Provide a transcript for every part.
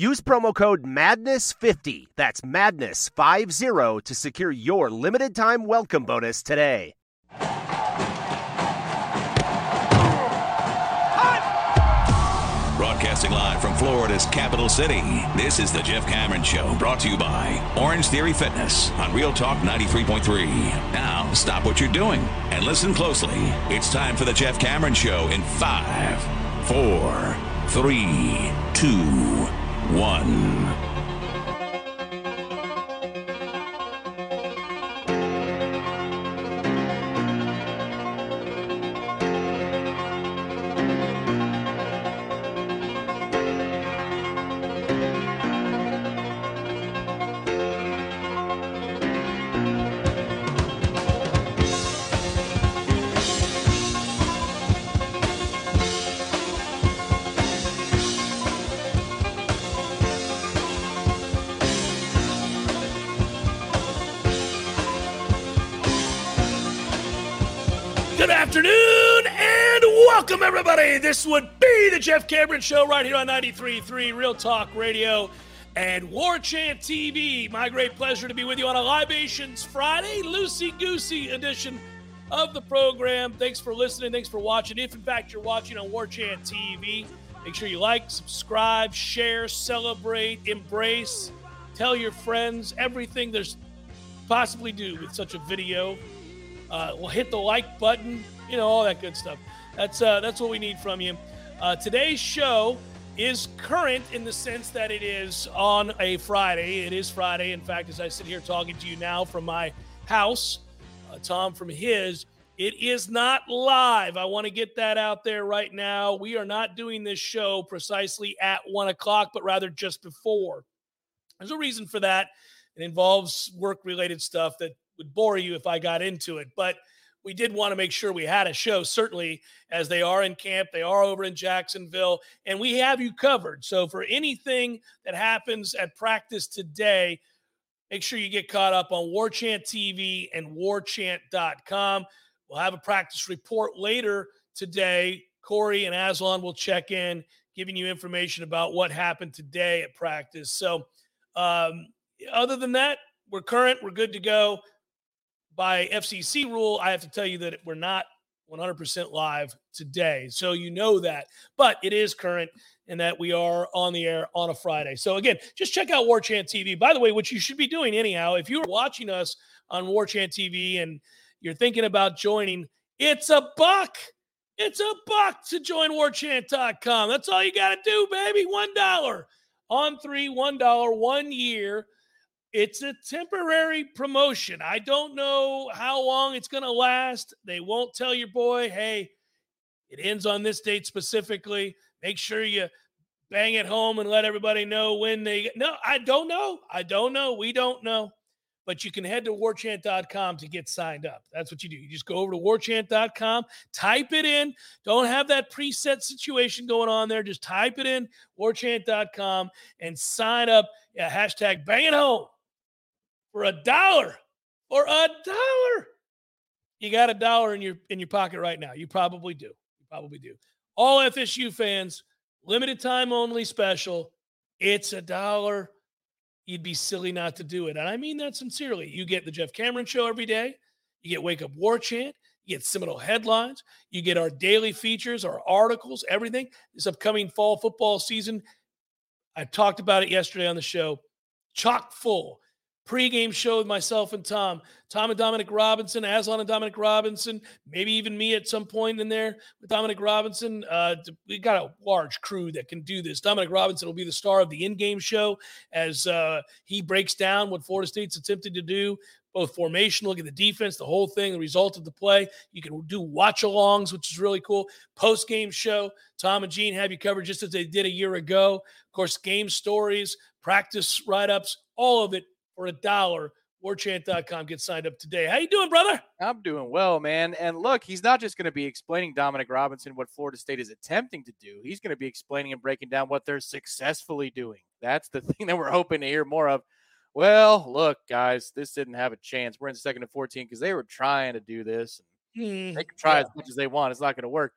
Use promo code MADNESS50, that's MADNESS50, to secure your limited time welcome bonus today. Broadcasting live from Florida's capital city, this is the Jeff Cameron Show, brought to you by Orangetheory Fitness on Real Talk 93.3. Now, stop what you're doing and listen closely. It's time for the Jeff Cameron Show in five, four, three, two, one. Afternoon and welcome, everybody. This would be the Jeff Cameron Show right here on 93.3 Real Talk Radio and War Chant TV. My great pleasure to be with you on a Libations Friday, loosey goosey edition of the program. Thanks for listening. Thanks for watching. If, in fact, you're watching on War Chant TV, make sure you like, subscribe, share, celebrate, embrace, tell your friends everything there's possibly do with such a video. Uh, we'll hit the like button, you know, all that good stuff. That's uh, that's what we need from you. Uh, today's show is current in the sense that it is on a Friday. It is Friday. In fact, as I sit here talking to you now from my house, uh, Tom from his, it is not live. I want to get that out there right now. We are not doing this show precisely at one o'clock, but rather just before. There's a reason for that. It involves work related stuff that would bore you if I got into it. But we did want to make sure we had a show, certainly, as they are in camp. They are over in Jacksonville, and we have you covered. So, for anything that happens at practice today, make sure you get caught up on War Chant TV and warchant.com. We'll have a practice report later today. Corey and Aslan will check in, giving you information about what happened today at practice. So, um, other than that, we're current, we're good to go by FCC rule, I have to tell you that we're not 100% live today. So you know that. But it is current and that we are on the air on a Friday. So again, just check out War Chant TV. By the way, which you should be doing anyhow. If you're watching us on War Chant TV and you're thinking about joining, it's a buck. It's a buck to join warchant.com. That's all you got to do, baby. $1 on three, $1, one year it's a temporary promotion. I don't know how long it's going to last. They won't tell your boy, hey, it ends on this date specifically. Make sure you bang it home and let everybody know when they. No, I don't know. I don't know. We don't know. But you can head to warchant.com to get signed up. That's what you do. You just go over to warchant.com, type it in. Don't have that preset situation going on there. Just type it in, warchant.com, and sign up. Yeah, hashtag bang it home for a dollar or a dollar. You got a dollar in your in your pocket right now. You probably do. You probably do. All FSU fans, limited time only special. It's a dollar. You'd be silly not to do it. And I mean that sincerely. You get the Jeff Cameron show every day. You get Wake Up War Chant. You get Seminole headlines. You get our daily features, our articles, everything. This upcoming fall football season, I talked about it yesterday on the show. Chock full pregame show with myself and Tom, Tom and Dominic Robinson, Aslan and Dominic Robinson, maybe even me at some point in there with Dominic Robinson. Uh, we got a large crew that can do this. Dominic Robinson will be the star of the in-game show as uh, he breaks down what Florida State's attempting to do both formation, look at the defense, the whole thing, the result of the play. You can do watch alongs, which is really cool. Post game show, Tom and Gene have you covered just as they did a year ago. Of course, game stories, practice write ups, all of it for a dollar. Warchant.com. Get signed up today. How you doing, brother? I'm doing well, man. And look, he's not just going to be explaining Dominic Robinson what Florida State is attempting to do. He's going to be explaining and breaking down what they're successfully doing. That's the thing that we're hoping to hear more of well, look, guys, this didn't have a chance. We're in second and 14 because they were trying to do this. Mm, they can try yeah. as much as they want. It's not going to work.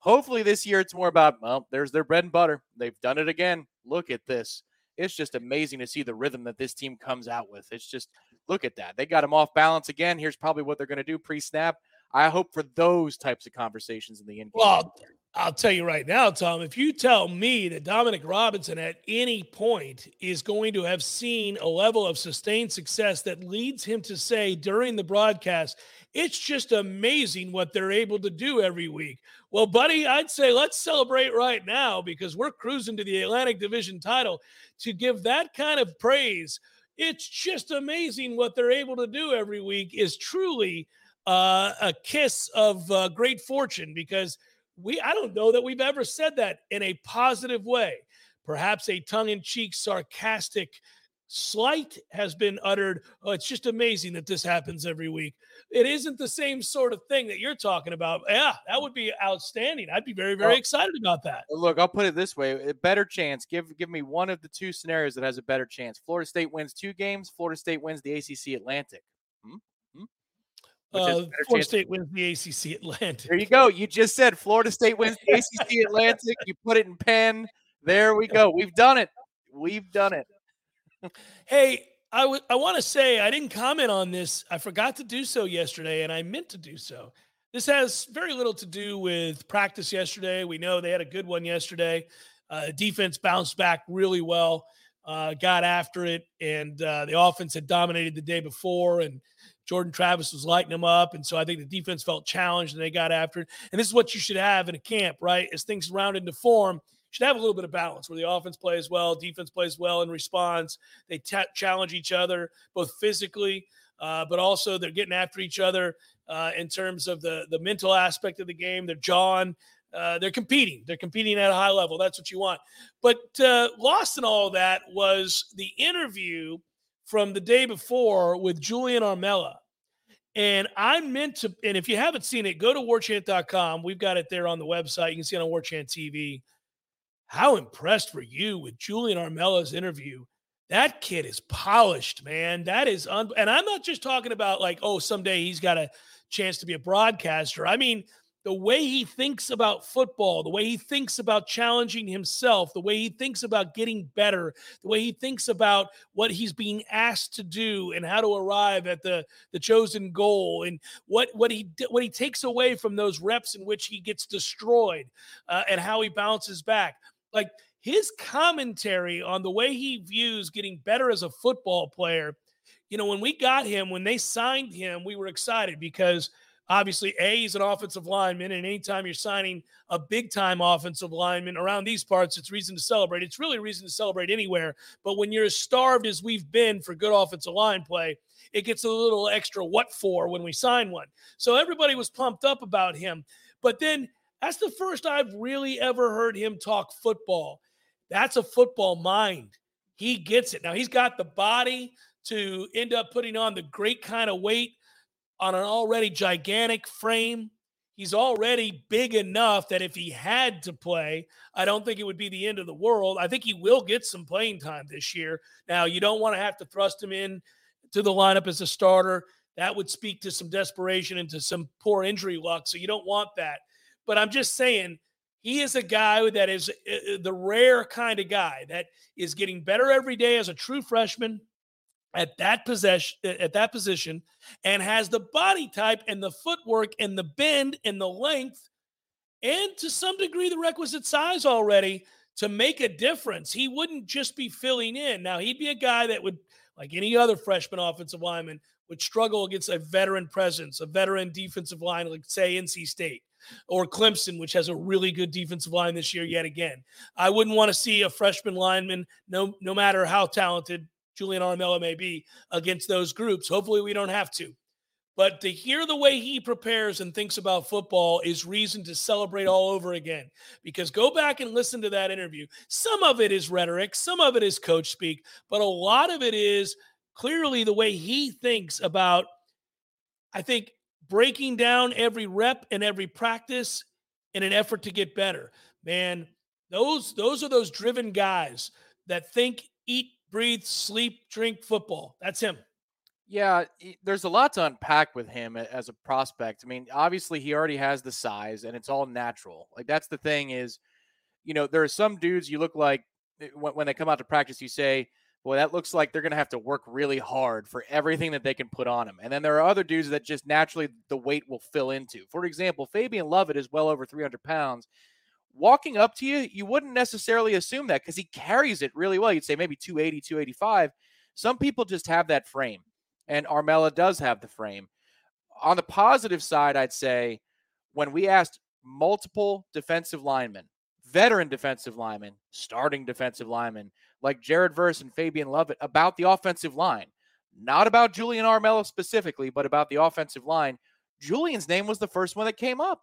Hopefully, this year it's more about, well, there's their bread and butter. They've done it again. Look at this. It's just amazing to see the rhythm that this team comes out with. It's just, look at that. They got them off balance again. Here's probably what they're going to do pre snap. I hope for those types of conversations in the end. Well, I'll tell you right now, Tom, if you tell me that Dominic Robinson at any point is going to have seen a level of sustained success that leads him to say during the broadcast, it's just amazing what they're able to do every week. Well, buddy, I'd say let's celebrate right now because we're cruising to the Atlantic Division title to give that kind of praise. It's just amazing what they're able to do every week is truly uh, a kiss of uh, great fortune because – we I don't know that we've ever said that in a positive way. Perhaps a tongue-in-cheek, sarcastic slight has been uttered. Oh, it's just amazing that this happens every week. It isn't the same sort of thing that you're talking about. Yeah, that would be outstanding. I'd be very, very excited about that. Look, I'll put it this way: a better chance. Give give me one of the two scenarios that has a better chance. Florida State wins two games. Florida State wins the ACC Atlantic. Uh, Florida State wins the ACC Atlantic. There you go. You just said Florida State wins the ACC Atlantic. You put it in pen. There we go. We've done it. We've done it. hey, I, w- I want to say I didn't comment on this. I forgot to do so yesterday, and I meant to do so. This has very little to do with practice yesterday. We know they had a good one yesterday. Uh, defense bounced back really well, uh, got after it, and uh, the offense had dominated the day before. And Jordan Travis was lighting them up. And so I think the defense felt challenged and they got after it. And this is what you should have in a camp, right? As things round into form, you should have a little bit of balance where the offense plays well, defense plays well in response. They t- challenge each other both physically, uh, but also they're getting after each other uh, in terms of the, the mental aspect of the game. They're jawing. Uh, they're competing. They're competing at a high level. That's what you want. But uh, lost in all that was the interview – from the day before with Julian Armella. And I meant to, and if you haven't seen it, go to warchant.com. We've got it there on the website. You can see it on Warchant TV. How impressed were you with Julian Armella's interview? That kid is polished, man. That is, un- and I'm not just talking about like, oh, someday he's got a chance to be a broadcaster. I mean, the way he thinks about football, the way he thinks about challenging himself, the way he thinks about getting better, the way he thinks about what he's being asked to do and how to arrive at the the chosen goal and what what he what he takes away from those reps in which he gets destroyed uh, and how he bounces back. Like his commentary on the way he views getting better as a football player. You know, when we got him, when they signed him, we were excited because – Obviously, A, he's an offensive lineman, and anytime you're signing a big time offensive lineman around these parts, it's reason to celebrate. It's really a reason to celebrate anywhere. But when you're as starved as we've been for good offensive line play, it gets a little extra what for when we sign one. So everybody was pumped up about him. But then that's the first I've really ever heard him talk football. That's a football mind. He gets it. Now he's got the body to end up putting on the great kind of weight on an already gigantic frame. He's already big enough that if he had to play, I don't think it would be the end of the world. I think he will get some playing time this year. Now, you don't want to have to thrust him in to the lineup as a starter. That would speak to some desperation and to some poor injury luck. So you don't want that. But I'm just saying, he is a guy that is uh, uh, the rare kind of guy that is getting better every day as a true freshman at that possession at that position and has the body type and the footwork and the bend and the length and to some degree the requisite size already to make a difference. He wouldn't just be filling in. Now, he'd be a guy that would, like any other freshman offensive lineman, would struggle against a veteran presence, a veteran defensive line, like say NC State or Clemson, which has a really good defensive line this year yet again. I wouldn't want to see a freshman lineman, no, no matter how talented Julian Armella may be, against those groups. Hopefully, we don't have to. But to hear the way he prepares and thinks about football is reason to celebrate all over again. Because go back and listen to that interview. Some of it is rhetoric, some of it is coach speak, but a lot of it is clearly the way he thinks about, I think, breaking down every rep and every practice in an effort to get better. Man, those those are those driven guys that think, eat, breathe, sleep, drink football. That's him. Yeah, there's a lot to unpack with him as a prospect. I mean, obviously he already has the size and it's all natural. Like that's the thing is, you know, there are some dudes you look like eh, when they come out to practice, you say, boy, that looks like they're going to have to work really hard for everything that they can put on them. And then there are other dudes that just naturally the weight will fill into. For example, Fabian Lovett is well over 300 pounds. Walking up to you, you wouldn't necessarily assume that because he carries it really well. You'd say maybe 280, 285. Some people just have that frame and Armella does have the frame. On the positive side, I'd say when we asked multiple defensive linemen, veteran defensive linemen, starting defensive linemen like Jared Verse and Fabian Lovett about the offensive line, not about Julian Armella specifically, but about the offensive line, Julian's name was the first one that came up.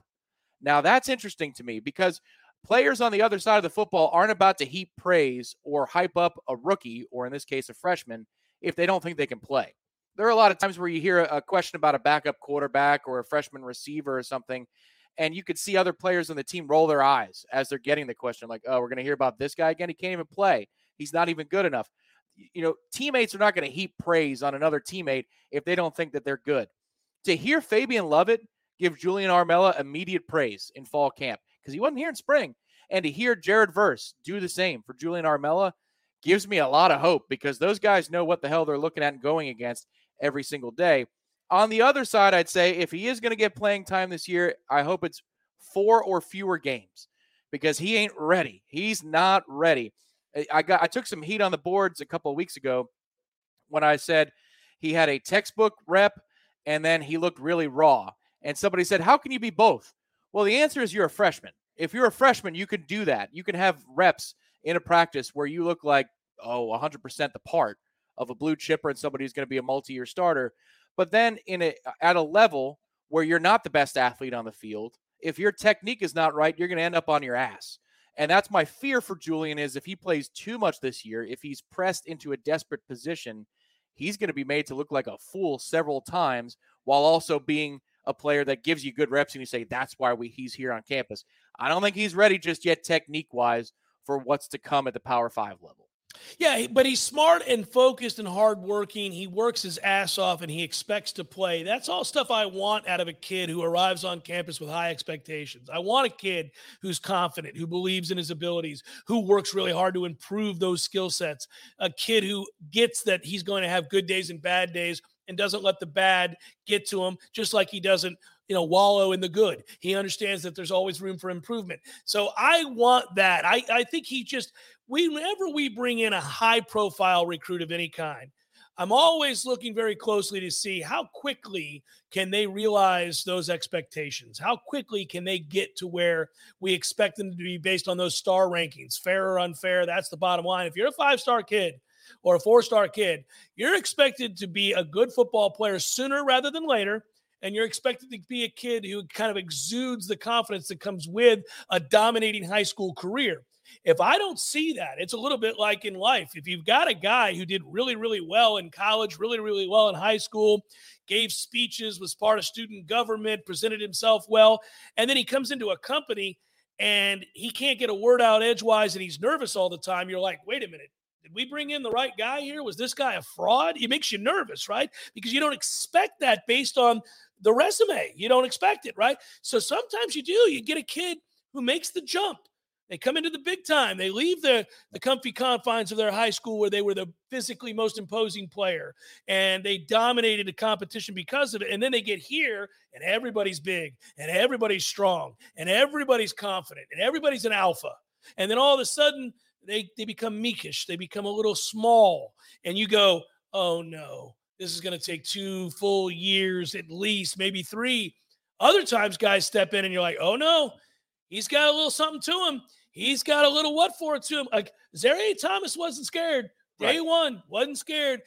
Now that's interesting to me because players on the other side of the football aren't about to heap praise or hype up a rookie, or in this case, a freshman, if they don't think they can play there are a lot of times where you hear a question about a backup quarterback or a freshman receiver or something, and you could see other players on the team roll their eyes as they're getting the question, like, oh, we're going to hear about this guy again. He can't even play. He's not even good enough. You know, teammates are not going to heap praise on another teammate if they don't think that they're good. To hear Fabian Lovett give Julian Armella immediate praise in fall camp, because he wasn't here in spring, and to hear Jared Verse do the same for Julian Armella gives me a lot of hope because those guys know what the hell they're looking at and going against every single day. On the other side, I'd say if he is going to get playing time this year, I hope it's four or fewer games because he ain't ready. He's not ready. I got I took some heat on the boards a couple of weeks ago when I said he had a textbook rep and then he looked really raw. And somebody said, "How can you be both?" Well, the answer is you're a freshman. If you're a freshman, you can do that. You can have reps in a practice where you look like oh 100% the part of a blue chipper and somebody who's going to be a multi-year starter. But then in a at a level where you're not the best athlete on the field, if your technique is not right, you're going to end up on your ass. And that's my fear for Julian is if he plays too much this year, if he's pressed into a desperate position, he's going to be made to look like a fool several times while also being a player that gives you good reps and you say that's why we he's here on campus. I don't think he's ready just yet technique wise for what's to come at the Power 5 level. Yeah, but he's smart and focused and hardworking. He works his ass off and he expects to play. That's all stuff I want out of a kid who arrives on campus with high expectations. I want a kid who's confident, who believes in his abilities, who works really hard to improve those skill sets. A kid who gets that he's going to have good days and bad days and doesn't let the bad get to him, just like he doesn't you know wallow in the good he understands that there's always room for improvement so i want that i i think he just whenever we bring in a high profile recruit of any kind, I'm always looking very closely to see how quickly can they realize those expectations? How quickly can they get to where we expect them to be based on those star rankings, fair or unfair? That's the bottom line. If you're a five star kid or a four star kid, you're expected to be a good football player sooner rather than later. And you're expected to be a kid who kind of exudes the confidence that comes with a dominating high school career. If I don't see that, it's a little bit like in life. If you've got a guy who did really, really well in college, really, really well in high school, gave speeches, was part of student government, presented himself well, and then he comes into a company and he can't get a word out edgewise and he's nervous all the time, you're like, wait a minute. Did we bring in the right guy here? Was this guy a fraud? It makes you nervous, right? Because you don't expect that based on the resume. You don't expect it, right? So sometimes you do. You get a kid who makes the jump they come into the big time. They leave the, the comfy confines of their high school where they were the physically most imposing player and they dominated the competition because of it. And then they get here and everybody's big and everybody's strong and everybody's confident and everybody's an alpha. And then all of a sudden, they, they become meekish. They become a little small. And you go, oh no, this is going to take two full years at least, maybe three. Other times, guys step in and you're like, oh no, he's got a little something to him. He's got a little what for it to him. Like Zaire Thomas wasn't scared. Day right. one, wasn't scared.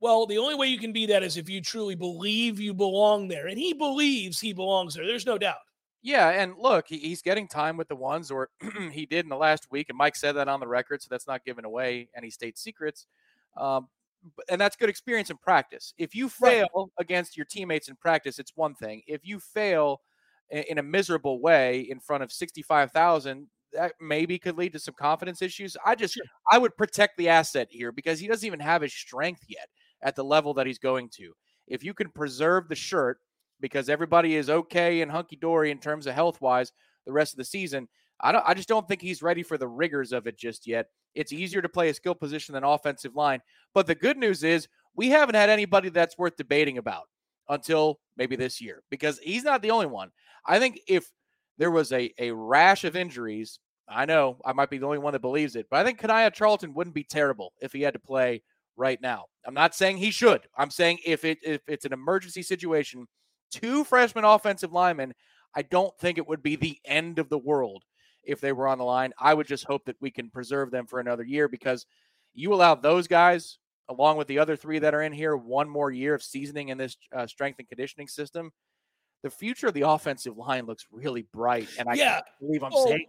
Well, the only way you can be that is if you truly believe you belong there. And he believes he belongs there. There's no doubt. Yeah, and look, he, he's getting time with the ones, or he did in the last week, and Mike said that on the record, so that's not giving away any state secrets. Um, and that's good experience in practice. If you fail right. against your teammates in practice, it's one thing. If you fail in a miserable way in front of 65,000, that maybe could lead to some confidence issues. I just, sure. I would protect the asset here because he doesn't even have his strength yet at the level that he's going to. If you can preserve the shirt because everybody is okay and hunky dory in terms of health wise the rest of the season, I don't I just don't think he's ready for the rigors of it just yet. It's easier to play a skill position than offensive line. But the good news is we haven't had anybody that's worth debating about until maybe this year because he's not the only one. I think if there was a, a rash of injuries, I know I might be the only one that believes it, but I think Kanaya Charlton wouldn't be terrible if he had to play right now. I'm not saying he should. I'm saying if it if it's an emergency situation, two freshman offensive linemen, I don't think it would be the end of the world if they were on the line. I would just hope that we can preserve them for another year because you allow those guys, along with the other three that are in here, one more year of seasoning in this uh, strength and conditioning system. The future of the offensive line looks really bright, and I yeah. can't believe I'm oh, saying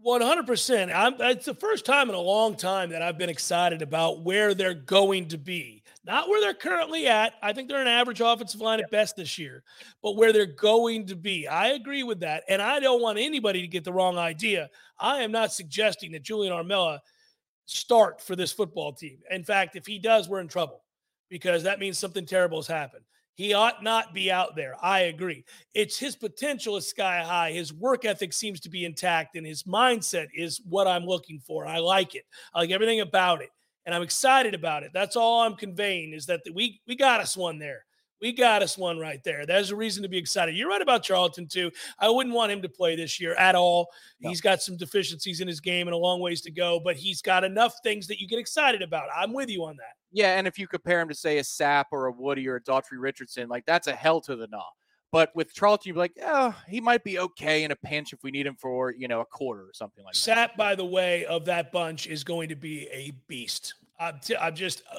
one hundred percent. It's the first time in a long time that I've been excited about where they're going to be, not where they're currently at. I think they're an average offensive line at best this year, but where they're going to be. I agree with that, and I don't want anybody to get the wrong idea. I am not suggesting that Julian Armella start for this football team. In fact, if he does, we're in trouble because that means something terrible has happened. He ought not be out there. I agree. It's his potential is sky high. His work ethic seems to be intact, and his mindset is what I'm looking for. I like it. I like everything about it, and I'm excited about it. That's all I'm conveying is that we we got us one there. We got us one right there. There's a reason to be excited. You're right about Charlton, too. I wouldn't want him to play this year at all. No. He's got some deficiencies in his game and a long ways to go, but he's got enough things that you get excited about. I'm with you on that. Yeah, and if you compare him to say a Sapp or a Woody or a Daughtry Richardson, like that's a hell to the gnaw. But with Charlton, you'd be like, oh, he might be okay in a pinch if we need him for, you know, a quarter or something like that. Sapp, by the way, of that bunch is going to be a beast. I'm, t- I'm just, uh,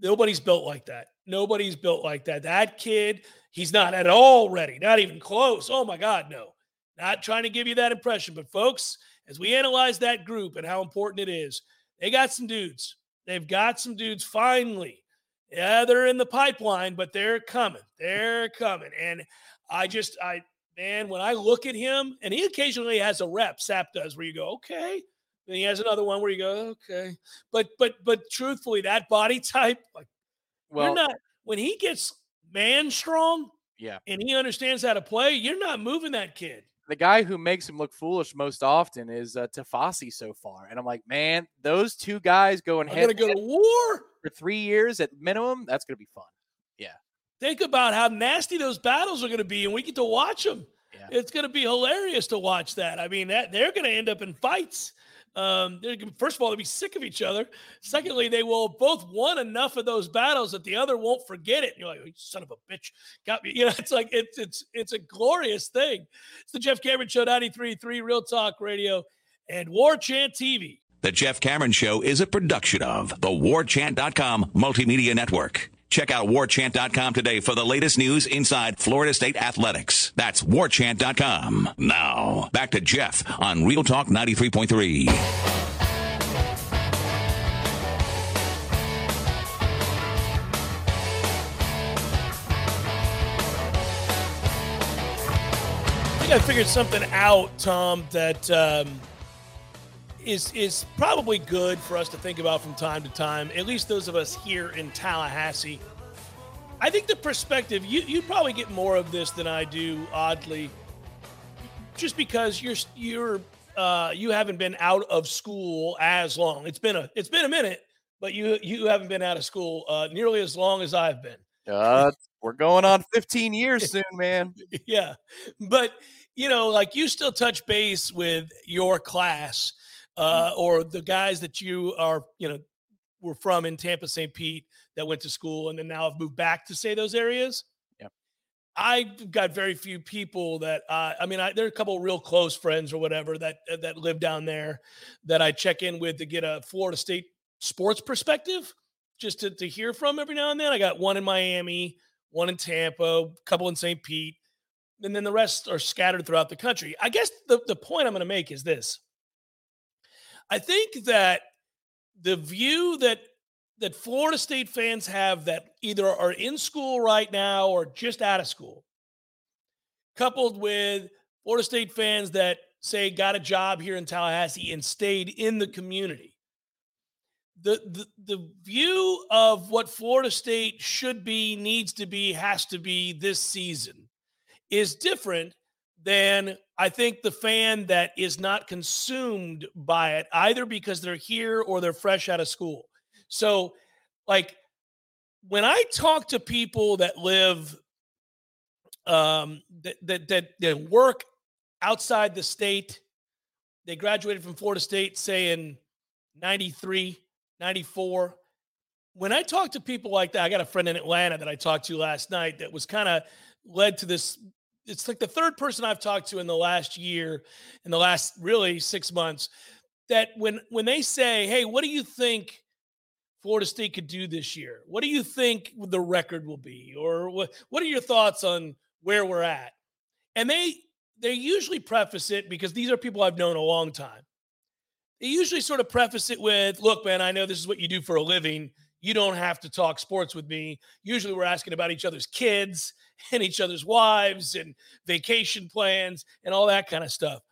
nobody's built like that. Nobody's built like that. That kid, he's not at all ready, not even close. Oh my God, no. Not trying to give you that impression. But folks, as we analyze that group and how important it is, they got some dudes They've got some dudes finally. Yeah, they're in the pipeline, but they're coming. They're coming. And I just, I, man, when I look at him, and he occasionally has a rep, Sapp does, where you go, okay. And he has another one where you go, okay. But, but, but truthfully, that body type, like, well, you're not, when he gets man strong, yeah, and he understands how to play, you're not moving that kid the guy who makes him look foolish most often is uh, Tafasi so far, and I'm like, man, those two guys going head to go to war for three years at minimum. That's gonna be fun. Yeah. Think about how nasty those battles are gonna be, and we get to watch them. Yeah. It's gonna be hilarious to watch that. I mean, that they're gonna end up in fights. Um, first of all, they'll be sick of each other. Secondly, they will both won enough of those battles that the other won't forget it. And you're like, oh, son of a bitch, got me. You know, it's like it's it's it's a glorious thing. It's the Jeff Cameron Show, 93.3 Real Talk Radio and War Chant TV. The Jeff Cameron Show is a production of the WarChant.com Multimedia Network. Check out warchant.com today for the latest news inside Florida State athletics. That's warchant.com. Now, back to Jeff on Real Talk 93.3. I figured something out, Tom, that um, is is probably good for us to think about from time to time. At least those of us here in Tallahassee. I think the perspective you you probably get more of this than I do. Oddly, just because you're you're uh, you haven't been out of school as long. It's been a it's been a minute, but you you haven't been out of school uh, nearly as long as I've been. Uh, we're going on 15 years soon, man. yeah, but you know, like you still touch base with your class uh, or the guys that you are, you know, were from in Tampa, St. Pete that went to school and then now have moved back to say those areas. Yeah. I've got very few people that uh, I mean, I, there are a couple real close friends or whatever that uh, that live down there that I check in with to get a Florida State sports perspective, just to, to hear from every now and then. I got one in Miami, one in Tampa, a couple in St. Pete, and then the rest are scattered throughout the country. I guess the, the point I'm going to make is this. I think that the view that that Florida State fans have that either are in school right now or just out of school, coupled with Florida State fans that say got a job here in Tallahassee and stayed in the community. The, the the view of what Florida State should be, needs to be, has to be this season is different than I think the fan that is not consumed by it, either because they're here or they're fresh out of school. So, like, when I talk to people that live, um, that, that, that, that work outside the state, they graduated from Florida State, say in 93, 94. When I talk to people like that, I got a friend in Atlanta that I talked to last night that was kind of led to this it's like the third person I've talked to in the last year, in the last really six months, that when when they say, "Hey, what do you think Florida State could do this year? What do you think the record will be, or what what are your thoughts on where we're at?" And they they usually preface it because these are people I've known a long time. They usually sort of preface it with, "Look, man, I know this is what you do for a living. You don't have to talk sports with me. Usually, we're asking about each other's kids." And each other's wives and vacation plans and all that kind of stuff.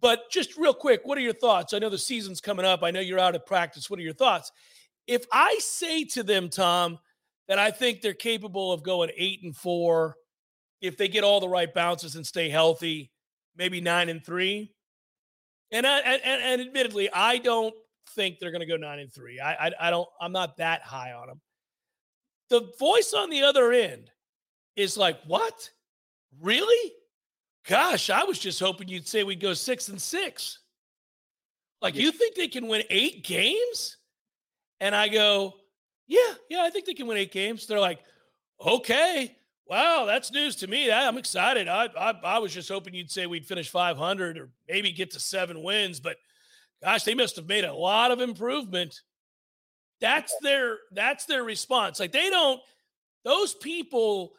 But just real quick, what are your thoughts? I know the season's coming up. I know you're out of practice. What are your thoughts? If I say to them, Tom, that I think they're capable of going eight and four, if they get all the right bounces and stay healthy, maybe nine and three. And I, and, and admittedly, I don't think they're going to go nine and three. I, I I don't. I'm not that high on them. The voice on the other end is like, what? Really? Gosh, I was just hoping you'd say we'd go six and six. Like, yeah. you think they can win eight games? And I go, yeah, yeah, I think they can win eight games. They're like, okay, wow, that's news to me. I'm excited. I, I, I was just hoping you'd say we'd finish 500 or maybe get to seven wins, but gosh, they must have made a lot of improvement. That's their that's their response. Like they don't those people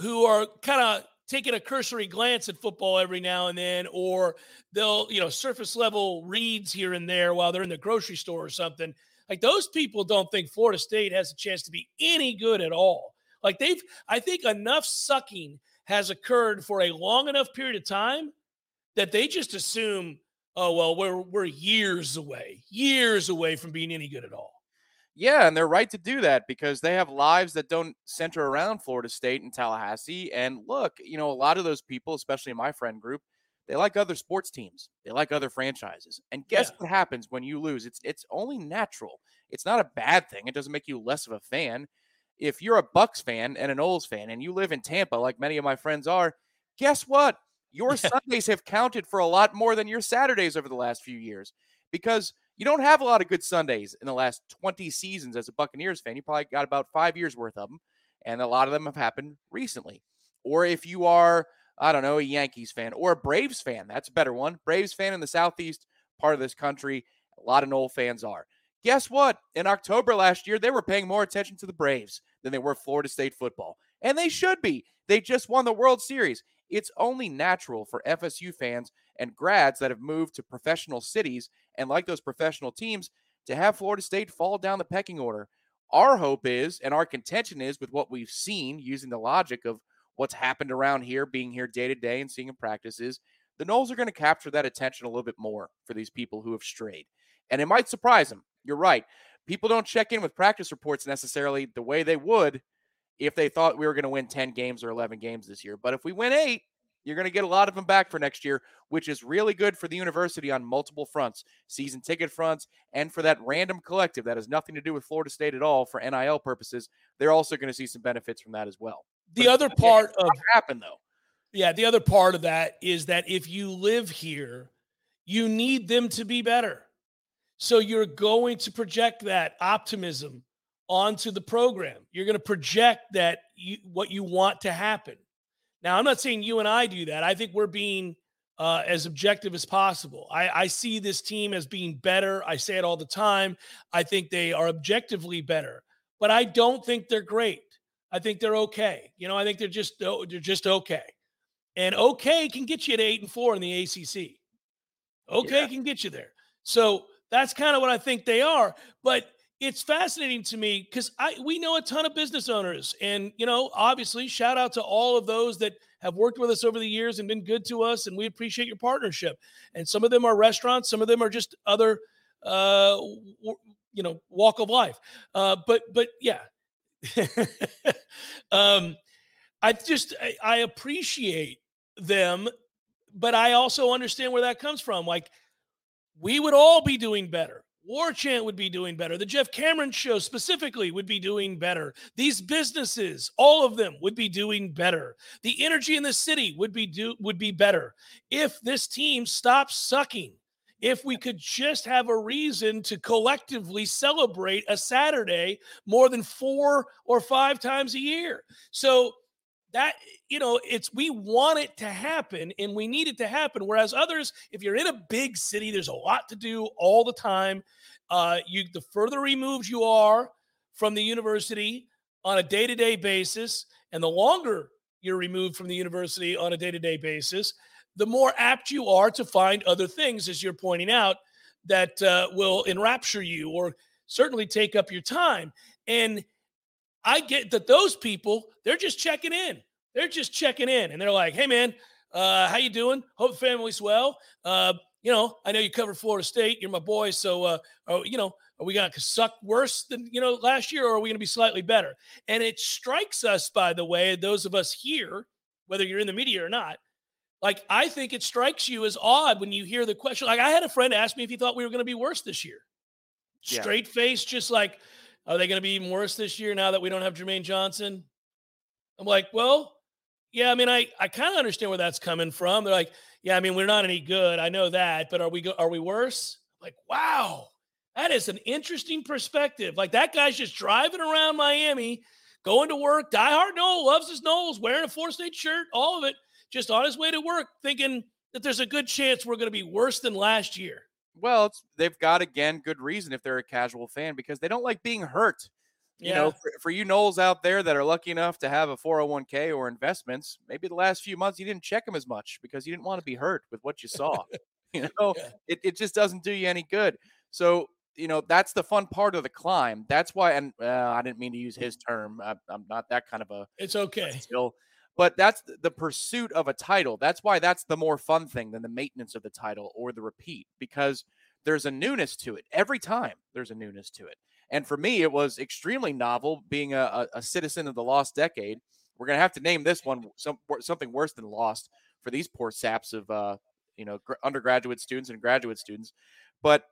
who are kind of taking a cursory glance at football every now and then, or they'll, you know, surface level reads here and there while they're in the grocery store or something. Like those people don't think Florida State has a chance to be any good at all. Like they've, I think enough sucking has occurred for a long enough period of time that they just assume, oh well, we're we're years away, years away from being any good at all. Yeah, and they're right to do that because they have lives that don't center around Florida State and Tallahassee. And look, you know, a lot of those people, especially my friend group, they like other sports teams. They like other franchises. And guess yeah. what happens when you lose? It's it's only natural. It's not a bad thing. It doesn't make you less of a fan. If you're a Bucks fan and an Oles fan and you live in Tampa like many of my friends are, guess what? Your. Sundays have counted for a lot more than your Saturdays over the last few years because you don't have a lot of good Sundays in the last 20 seasons as a Buccaneers fan. You probably got about five years worth of them, and a lot of them have happened recently. Or if you are, I don't know, a Yankees fan or a Braves fan, that's a better one. Braves fan in the southeast part of this country, a lot of Nole fans are. Guess what? In October last year, they were paying more attention to the Braves than they were Florida State football. And they should be. They just won the World Series. It's only natural for FSU fans and grads that have moved to professional cities and like those professional teams to have Florida State fall down the pecking order. Our hope is, and our contention is, with what we've seen using the logic of what's happened around here, being here day to day and seeing in practices, the Noles are going to capture that attention a little bit more for these people who have strayed. And it might surprise them. You're right. People don't check in with practice reports necessarily the way they would if they thought we were going to win 10 games or 11 games this year. But if we win eight, you're going to get a lot of them back for next year, which is really good for the university on multiple fronts season ticket fronts, and for that random collective that has nothing to do with Florida State at all for NIL purposes. They're also going to see some benefits from that as well. The but other part of happen though. Yeah, the other part of that is that if you live here, You need them to be better. So you're going to project that optimism onto the program. You're going to project that you, what you want to happen. Now, I'm not saying you and I do that. I think we're being uh, as objective as possible. I, I see this team as being better. I say it all the time. I think they are objectively better, but I don't think they're great. I think they're okay. You know, I think they're just they're just okay. And okay can get you to eight and four in the ACC. Okay yeah. can get you there. So that's kind of what I think they are. But it's fascinating to me because I we know a ton of business owners, and you know, obviously, shout out to all of those that have worked with us over the years and been good to us, and we appreciate your partnership. And some of them are restaurants, some of them are just other, uh, you know, walk of life. Uh, but but yeah, um, I just I, I appreciate them, but I also understand where that comes from. Like we would all be doing better War Chant would be doing better. The Jeff Cameron Show specifically would be doing better. These businesses, all of them, would be doing better. The energy in the city would be do would be better if this team stops sucking. If we could just have a reason to collectively celebrate a Saturday more than four or five times a year. So that you know it's we want it to happen and we need it to happen. Whereas others if you're in a big city there's a lot to do all the time. Uh, you the further removed you are from the university on a day-to-day basis and the longer you're removed from the university on a day-to-day basis the more apt you are to find other things as you're pointing out that uh, will enrapture you or certainly take up your time. And I get that those people, they're just checking in. They're just checking in and they're like, hey man, uh, how you doing? Hope the family's well. Uh, you know, I know you cover Florida State. You're my boy. So, uh, are, you know, are we going to suck worse than, you know, last year or are we going to be slightly better? And it strikes us, by the way, those of us here, whether you're in the media or not, like I think it strikes you as odd when you hear the question. Like I had a friend ask me if he thought we were going to be worse this year. Straight yeah. face, just like, are they going to be even worse this year now that we don't have Jermaine Johnson? I'm like, well, yeah, I mean, I, I kind of understand where that's coming from. They're like, yeah, I mean, we're not any good. I know that, but are we go- are we worse? I'm like, wow, that is an interesting perspective. Like that guy's just driving around Miami, going to work, diehard Nole, loves his Noles, wearing a four state shirt, all of it, just on his way to work, thinking that there's a good chance we're going to be worse than last year. Well, they've got again good reason if they're a casual fan because they don't like being hurt. You yeah. know, for, for, you Noles out there that are lucky enough to have a 401k or investments, maybe the last few months you didn't check them as much because you didn't want to be hurt with what you saw. you know, yeah. it, it just doesn't do you any good. So, you know, that's the fun part of the climb. That's why, and uh, I didn't mean to use his term. I, am not that kind of a. It's okay. Still, but that's the pursuit of a title. That's why that's the more fun thing than the maintenance of the title or the repeat because there's a newness to it every time. There's a newness to it. And for me, it was extremely novel being a, a citizen of the lost decade. We're going to have to name this one some, something worse than lost for these poor saps of, uh, you know, gr- undergraduate students and graduate students. But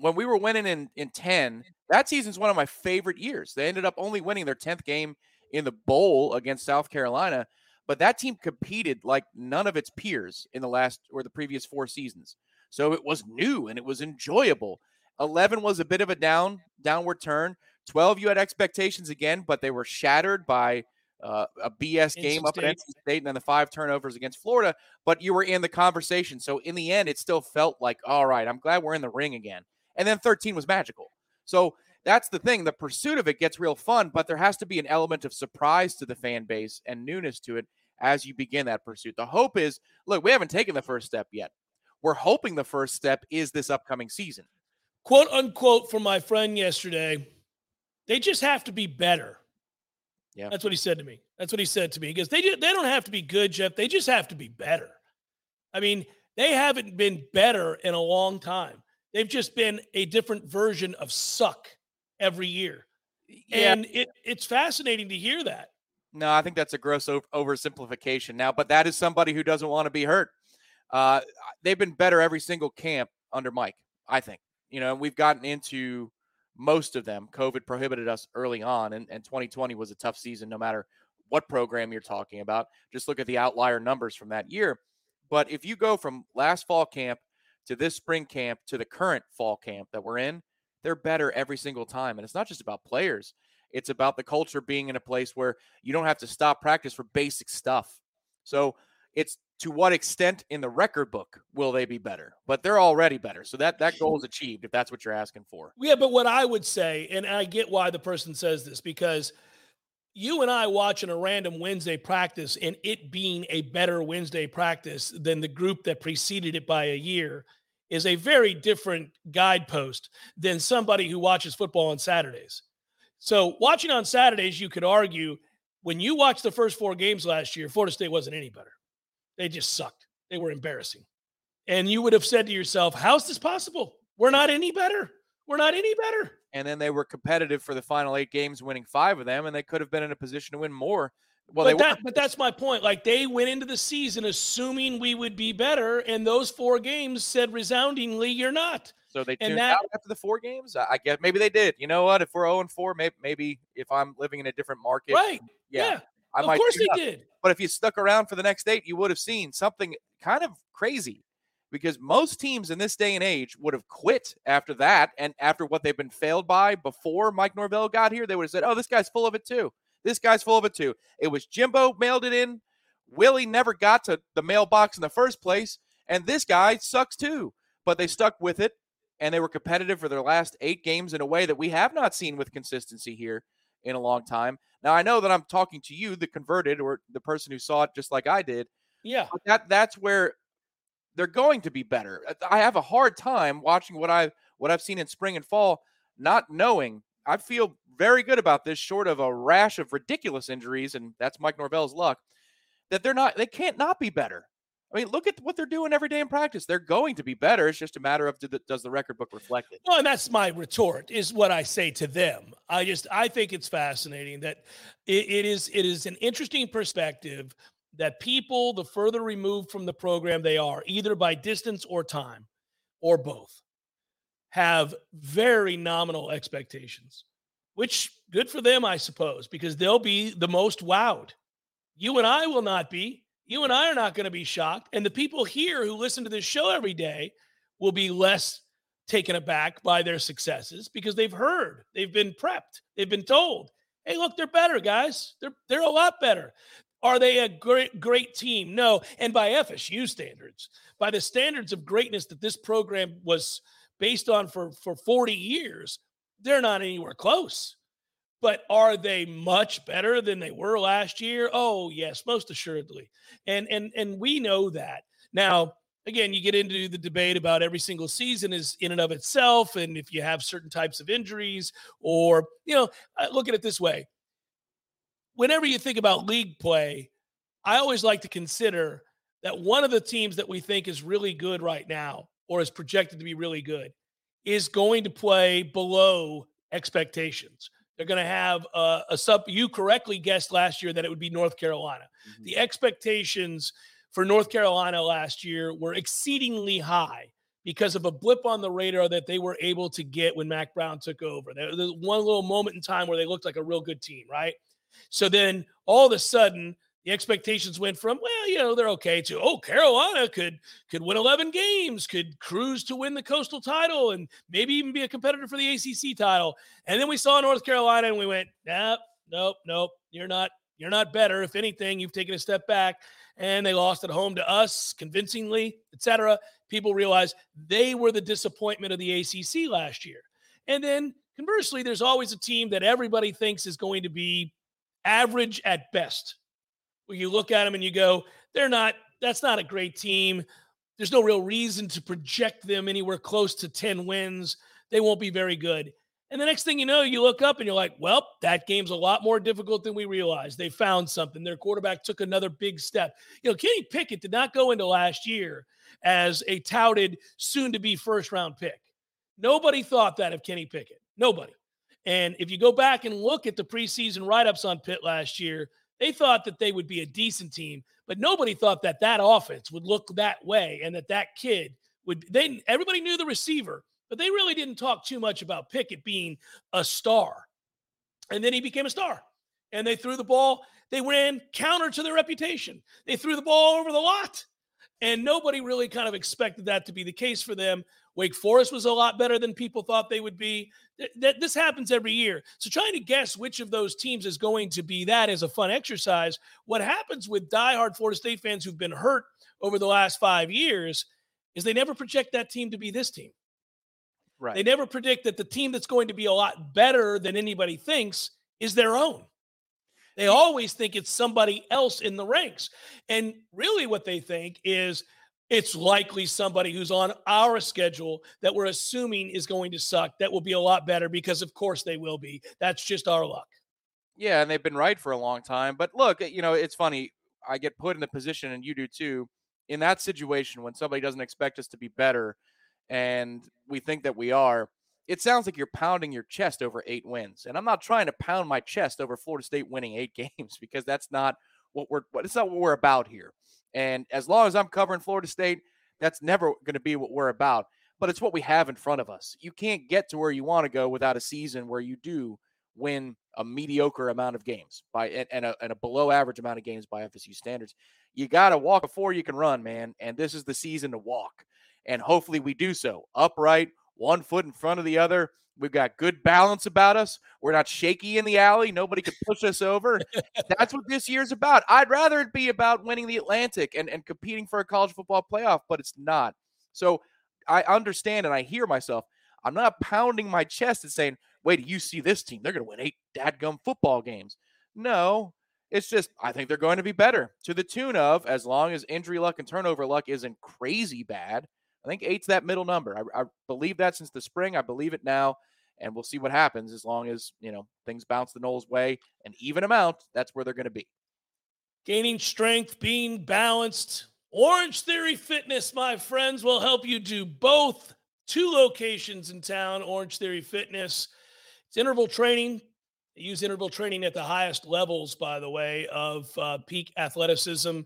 when we were winning in, in 10, that season's one of my favorite years. They ended up only winning their 10th game in the bowl against South Carolina, but that team competed like none of its peers in the last or the previous four seasons. So it was new and it was enjoyable. 11 was a bit of a down downward turn. 12 you had expectations again, but they were shattered by uh, a BS game up at NC State and then the five turnovers against Florida. But you were in the conversation, so in the end, it still felt like all right. I'm glad we're in the ring again. And then 13 was magical. So that's the thing. The pursuit of it gets real fun, but there has to be an element of surprise to the fan base and newness to it as you begin that pursuit. The hope is, look, we haven't taken the first step yet. We're hoping the first step is this upcoming season quote unquote from my friend yesterday, they just have to be better. Yeah. That's what he said to me. That's what he said to me. Because they they don't have to be good, Jeff. They just have to be better. I mean, they haven't been better in a long time. They've just been a different version of suck every year. Yeah. And it, it's fascinating to hear that. No, I think that's a gross oversimplification now, but that is somebody who doesn't want to be hurt. Uh, they've been better every single camp under Mike, I think. You know, we've gotten into most of them. COVID prohibited us early on, and, and 2020 was a tough season, no matter what program you're talking about. Just look at the outlier numbers from that year. But if you go from last fall camp to this spring camp to the current fall camp that we're in, they're better every single time. And it's not just about players, it's about the culture being in a place where you don't have to stop practice for basic stuff. So it's to what extent in the record book will they be better? But they're already better. So that that goal is achieved if that's what you're asking for. Yeah, but what I would say, and I get why the person says this, because you and I watching a random Wednesday practice and it being a better Wednesday practice than the group that preceded it by a year is a very different guidepost than somebody who watches football on Saturdays. So, watching on Saturdays, you could argue when you watched the first four games last year, Florida State wasn't any better. They just sucked. They were embarrassing. And you would have said to yourself, How's this possible? We're not any better. We're not any better. And then they were competitive for the final eight games, winning five of them, and they could have been in a position to win more. Well, but, that, but that's my point. Like they went into the season assuming we would be better, and those four games said resoundingly, "You're not." So they tuned that, out after the four games. I guess maybe they did. You know what? If we're zero and four, maybe, maybe if I'm living in a different market, right? Yeah, yeah. I of might. Of course they did. But if you stuck around for the next eight, you would have seen something kind of crazy because most teams in this day and age would have quit after that and after what they've been failed by before Mike Norvell got here. They would have said, "Oh, this guy's full of it too." This guy's full of it too. It was Jimbo mailed it in. Willie never got to the mailbox in the first place. And this guy sucks too. But they stuck with it and they were competitive for their last eight games in a way that we have not seen with consistency here in a long time. Now I know that I'm talking to you, the converted or the person who saw it just like I did. Yeah. But that that's where they're going to be better. I have a hard time watching what I what I've seen in spring and fall, not knowing I feel very good about this, short of a rash of ridiculous injuries, and that's Mike Norvell's luck. That they're not, they can't not be better. I mean, look at what they're doing every day in practice. They're going to be better. It's just a matter of does the record book reflect it? Well, and that's my retort is what I say to them. I just I think it's fascinating that it, it is it is an interesting perspective that people the further removed from the program they are, either by distance or time, or both, have very nominal expectations, which good for them, I suppose, because they'll be the most wowed. You and I will not be. You and I are not going to be shocked. And the people here who listen to this show every day will be less taken aback by their successes because they've heard, they've been prepped, they've been told, hey, look, they're better, guys. They're they're a lot better. Are they a great great team? No. And by FSU standards, by the standards of greatness that this program was based on for for 40 years, they're not anywhere close. But are they much better than they were last year? Oh, yes, most assuredly. And and and we know that. Now, again, you get into the debate about every single season is in and of itself and if you have certain types of injuries or, you know, look at it this way. Whenever you think about league play, I always like to consider that one of the teams that we think is really good right now or is projected to be really good is going to play below expectations. They're going to have a, a sub. You correctly guessed last year that it would be North Carolina. Mm-hmm. The expectations for North Carolina last year were exceedingly high because of a blip on the radar that they were able to get when Mack Brown took over. There was one little moment in time where they looked like a real good team, right? So then all of a sudden, the expectations went from well you know they're okay to oh carolina could could win 11 games could cruise to win the coastal title and maybe even be a competitor for the acc title. And then we saw north carolina and we went nope nope nope you're not you're not better. If anything you've taken a step back. And they lost at home to us convincingly etc people realize they were the disappointment of the acc last year. And then conversely there's always a team that everybody thinks is going to be average at best where you look at them and you go, they're not, that's not a great team. There's no real reason to project them anywhere close to 10 wins. They won't be very good. And the next thing you know, you look up and you're like, well, that game's a lot more difficult than we realized. They found something. Their quarterback took another big step. You know, Kenny Pickett did not go into last year as a touted soon to be first round pick. Nobody thought that of Kenny Pickett. Nobody. And if you go back and look at the preseason write ups on Pitt last year, they thought that they would be a decent team, but nobody thought that that offense would look that way and that that kid would. They everybody knew the receiver, but they really didn't talk too much about Pickett being a star. And then he became a star. And they threw the ball. They ran counter to their reputation. They threw the ball over the lot. And nobody really kind of expected that to be the case for them. Wake Forest was a lot better than people thought they would be. That this happens every year. So trying to guess which of those teams is going to be that is a fun exercise. What happens with diehard Florida State fans who've been hurt over the last five years is they never project that team to be this team. Right. They never predict that the team that's going to be a lot better than anybody thinks is their own. They always think it's somebody else in the ranks. And really, what they think is it's likely somebody who's on our schedule that we're assuming is going to suck that will be a lot better because, of course, they will be. That's just our luck. Yeah, and they've been right for a long time. But look, eh, you know, it's funny. I get put in the position, and you do too, in that situation when somebody doesn't expect us to be better and we think that we are it sounds like you're pounding your chest over eight wins. And I'm not trying to pound my chest over Florida State winning eight games because that's not what we're what it's not what we're about here. And as long as I'm covering Florida State, that's never going to be what we're about. But it's what we have in front of us. You can't get to where you want to go without a season where you do win a mediocre amount of games by and, a, and a below average amount of games by FSU standards. You got to walk before you can run, man. And this is the season to walk. And hopefully we do so upright, one foot in front of the other. We've got good balance about us. We're not shaky in the alley. Nobody can push us over. That's what this year's about. I'd rather it be about winning the Atlantic and, and competing for a college football playoff, but it's not. So I understand and I hear myself. I'm not pounding my chest and saying, wait, you see this team? They're going to win eight dadgum football games. No, it's just, I think they're going to be better to the tune of, as long as injury luck and turnover luck isn't crazy bad, I think eight's that middle number. I, I believe that since the spring. I believe it now. And we'll see what happens as long as, you know, things bounce the Noles way. An even amount, that's where they're going to be. Gaining strength, being balanced. Orangetheory Fitness, my friends, will help you do both. Two locations in town, Orangetheory Fitness. It's interval training. They use interval training at the highest levels, by the way, of uh, peak athleticism.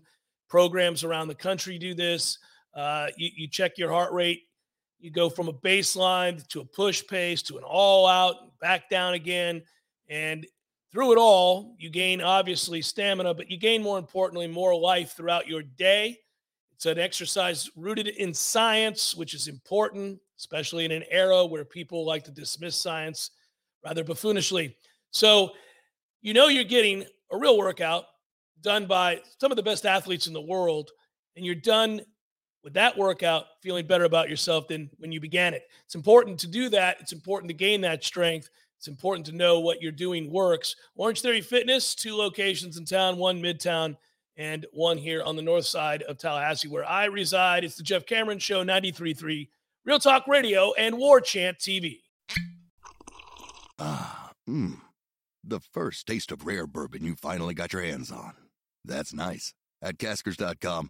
Programs around the country do this. Uh, you, you check your heart rate. You go from a baseline to a push pace to an all out, back down again. And through it all, you gain obviously stamina, but you gain more importantly, more life throughout your day. It's an exercise rooted in science, which is important, especially in an era where people like to dismiss science rather buffoonishly. So, you know, you're getting a real workout done by some of the best athletes in the world, and you're done with that workout feeling better about yourself than when you began it. It's important to do that. It's important to gain that strength. It's important to know what you're doing works. Orangetheory Fitness, two locations in town, one midtown and one here on the north side of Tallahassee, where I reside. It's the Jeff Cameron Show, 93.3, Real Talk Radio, and War Chant TV. Ah, mmm. The first taste of rare bourbon you finally got your hands on. That's nice. At caskers.com,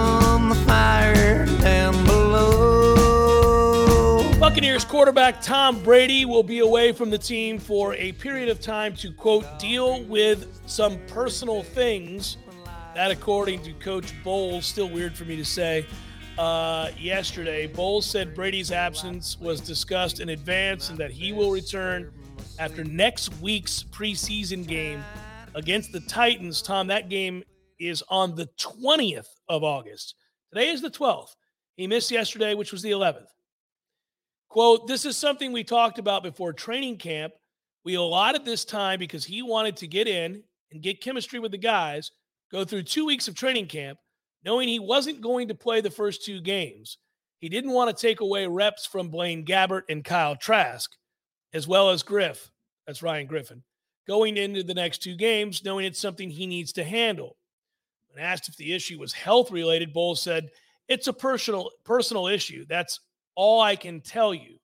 quarterback Tom Brady will be away from the team for a period of time to, quote, deal with some personal things. That, according to Coach Bowles, still weird for me to say, uh, yesterday. Bowles said Brady's absence was discussed in advance and that he will return after next week's preseason game against the Titans. Tom, that game is on the 20th of August. Today is the 12th. He missed yesterday, which was the 11th. Quote, this is something we talked about before training camp. We allotted this time because he wanted to get in and get chemistry with the guys, go through two weeks of training camp, knowing he wasn't going to play the first two games. He didn't want to take away reps from Blaine Gabbert and Kyle Trask, as well as Griff, That's Ryan Griffin. Going into the next two games, knowing it's something he needs to handle. When asked if the issue was health related, Bowles said, It's a personal personal issue. That's all I can tell you.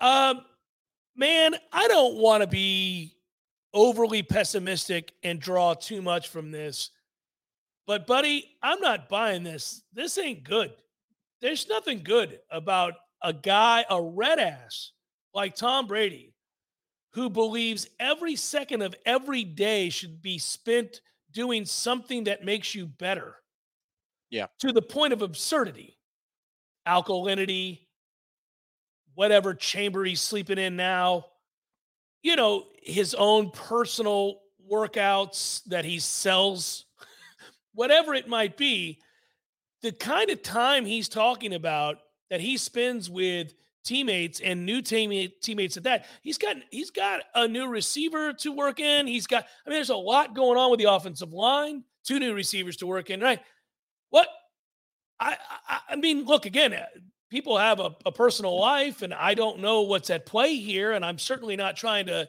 Um, man, I don't want to be overly pessimistic and draw too much from this. But, buddy, I'm not buying this. This ain't good. There's nothing good about a guy, a red ass like Tom Brady, who believes every second of every day should be spent doing something that makes you better. Yeah. To the point of absurdity, alkalinity, whatever chamber he's sleeping in now, you know, his own personal workouts that he sells, whatever it might be, the kind of time he's talking about that he spends with teammates and new teammate, teammates at that. He's got he's got a new receiver to work in. He's got I mean there's a lot going on with the offensive line, two new receivers to work in, right? What I I, I mean, look again, uh, people have a, a personal life and I don't know what's at play here and I'm certainly not trying to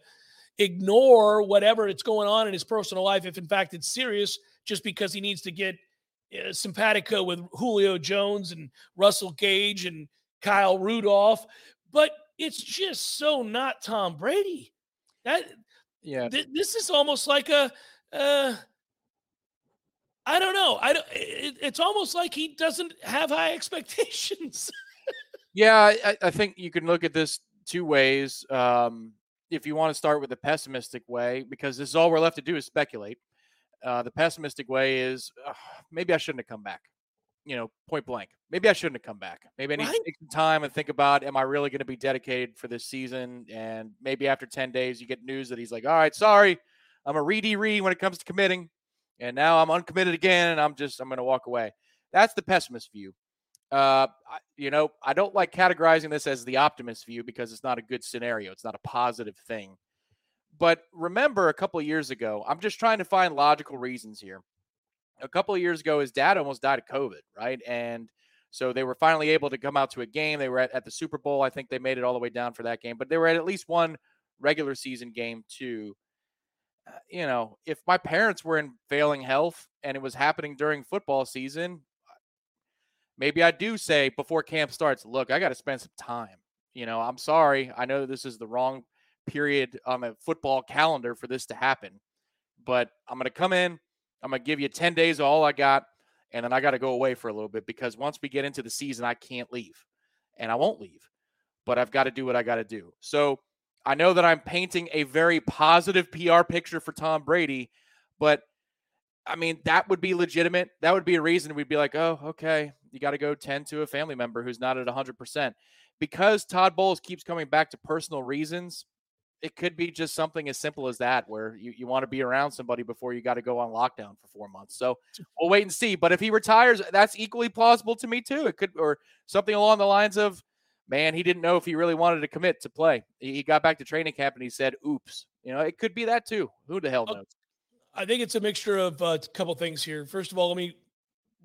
ignore whatever it's going on in his personal life if in fact it's serious just because he needs to get uh, simpatico with Julio Jones and Russell Gage and Kyle Rudolph, but it's just so not Tom Brady. That yeah, th- this is almost like a uh, I don't know. I don't, it, it's almost like he doesn't have high expectations. yeah, I, I, think you can look at this two ways. Um, if you want to start with the pessimistic way, because this is all we're left to do is speculate. Uh, the pessimistic way is uh, maybe I shouldn't have come back you know, point blank. Maybe I shouldn't have come back. Maybe I need right? to take some time and think about am I really going to be dedicated for this season? And maybe after 10 days, you get news that he's like, all right, sorry, I'm a reedy re when it comes to committing. And now I'm uncommitted again and I'm just, I'm going to walk away. That's the pessimist view. Uh, I, you know, I don't like categorizing this as the optimist view because it's not a good scenario. It's not a positive thing. But remember a couple years ago, I'm just trying to find logical reasons here a couple of years ago, his dad almost died of COVID, right? And so they were finally able to come out to a game. They were at, at the Super Bowl. I think they made it all the way down for that game, but they were at at least one regular season game too. Uh, you know, if my parents were in failing health and it was happening during football season, maybe I do say before camp starts, look, I got to spend some time. You know, I'm sorry. I know this is the wrong period on a football calendar for this to happen, but I'm going to come in. I'm going to give you 10 days of all I got, and then I got to go away for a little bit because once we get into the season, I can't leave and I won't leave, but I've got to do what I got to do. So I know that I'm painting a very positive PR picture for Tom Brady, but I mean, that would be legitimate. That would be a reason we'd be like, oh, okay, you got to go tend to a family member who's not at 100%. Because Todd Bowles keeps coming back to personal reasons, it could be just something as simple as that, where you, you want to be around somebody before you got to go on lockdown for four months. So we'll wait and see. But if he retires, that's equally plausible to me too. It could, or something along the lines of, man, he didn't know if he really wanted to commit to play. He got back to training camp and he said, "Oops." You know, it could be that too. Who the hell knows? I think it's a mixture of uh, a couple things here. First of all, let me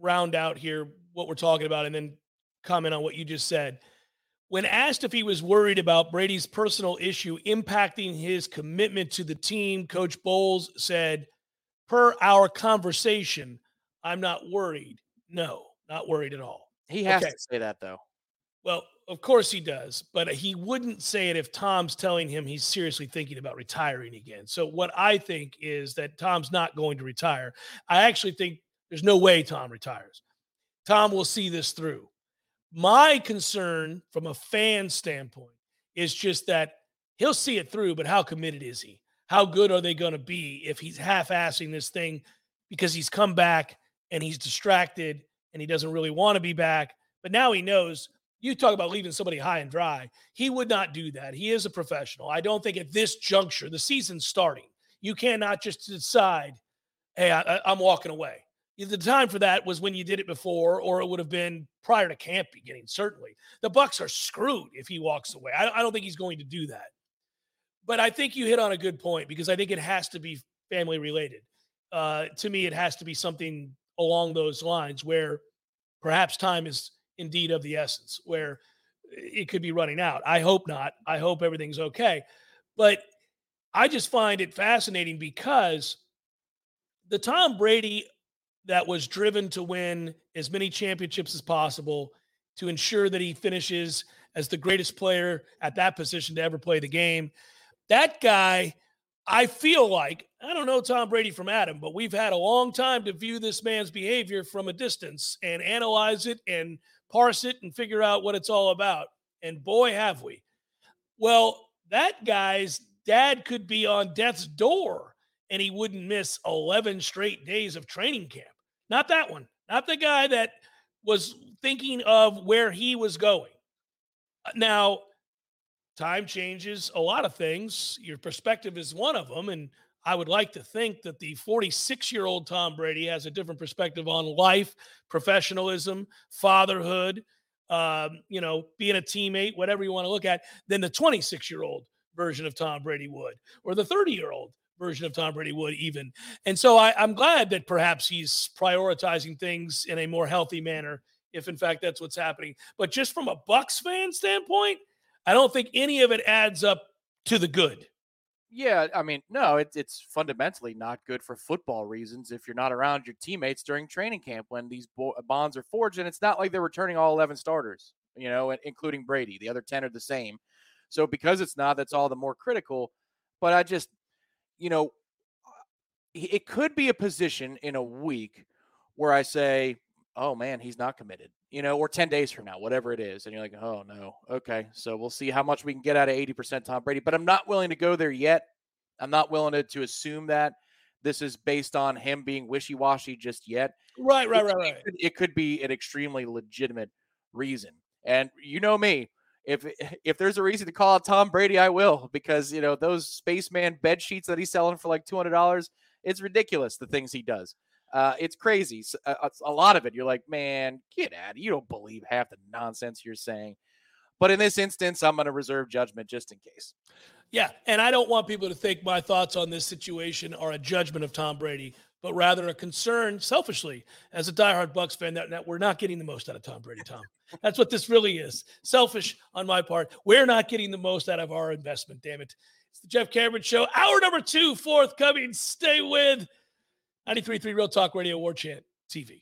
round out here what we're talking about, and then comment on what you just said. When asked if he was worried about Brady's personal issue impacting his commitment to the team, Coach Bowles said, Per our conversation, I'm not worried. No, not worried at all. He has okay. to say that, though. Well, of course he does, but he wouldn't say it if Tom's telling him he's seriously thinking about retiring again. So, what I think is that Tom's not going to retire. I actually think there's no way Tom retires. Tom will see this through. My concern from a fan standpoint is just that he'll see it through, but how committed is he? How good are they going to be if he's half assing this thing because he's come back and he's distracted and he doesn't really want to be back? But now he knows you talk about leaving somebody high and dry. He would not do that. He is a professional. I don't think at this juncture, the season's starting, you cannot just decide, hey, I, am walking away the time for that was when you did it before, or it would have been prior to camp beginning. Certainly, the Bucks are screwed if he walks away. I, I don't think he's going to do that. But I think you hit on a good point because I think it has to be family related. Uh, to me, it has to be something along those lines where perhaps time is indeed of the essence, where it could be running out. I hope not. I hope everything's okay. But I just find it fascinating because the Tom Brady that was driven to win as many championships as possible to ensure that he finishes as the greatest player at that position to ever play the game. That guy, I feel like, I don't know Tom Brady from Adam, but we've had a long time to view this man's behavior from a distance and analyze it and parse it and figure out what it's all about. And boy, have we. Well, that guy's dad could be on death's door and he wouldn't miss 11 straight days of training camp. Not that one, not the guy that was thinking of where he was going. Now, time changes a lot of things. Your perspective is one of them. And I would like to think that the 46 year old Tom Brady has a different perspective on life, professionalism, fatherhood, um, you know, being a teammate, whatever you want to look at, than the 26 year old version of Tom Brady would, or the 30 year old version of Tom Brady would, even. And so I, I'm glad that perhaps he's prioritizing things in a more healthy manner, if in fact that's what's happening. But just from a Bucks fan standpoint, I don't think any of it adds up to the good. Yeah, I mean, no, it's it's fundamentally not good for football reasons if you're not around your teammates during training camp when these bo- uh, bonds are forged, and it's not like they're returning all 11 starters, you know, including Brady. The other 10 are the same. So because it's not, that's all the more critical. But I just, you know, it could be a position in a week where I say, oh man, he's not committed, you know, or 10 days from now, whatever it is. And you're like, oh no, okay. So we'll see how much we can get out of 80% Tom Brady. But I'm not willing to go there yet. I'm not willing to, to assume that this is based on him being wishy washy just yet. Right, right, right, right. It could, it could be an extremely legitimate reason. And you know me, if if there's a reason to call out Tom Brady, I will because you know those spaceman bed sheets that he's selling for like two hundred dollars. It's ridiculous the things he does. Uh, it's crazy. A, uh, a lot of it, you're like, man, get out. You don't believe half the nonsense you're saying. But in this instance, I'm going to reserve judgment just in case. Yeah, and I don't want people to think my thoughts on this situation are a judgment of Tom Brady but rather a concern, selfishly, as a diehard Bucks fan, that, that we're not getting the most out of Tom Brady. Tom, that's what this really is. Selfish on my part. We're not getting the most out of our investment. Damn it! It's the Jeff Cameron Show, hour number two, forthcoming. Stay with 93.3 Real Talk Radio War Chant TV.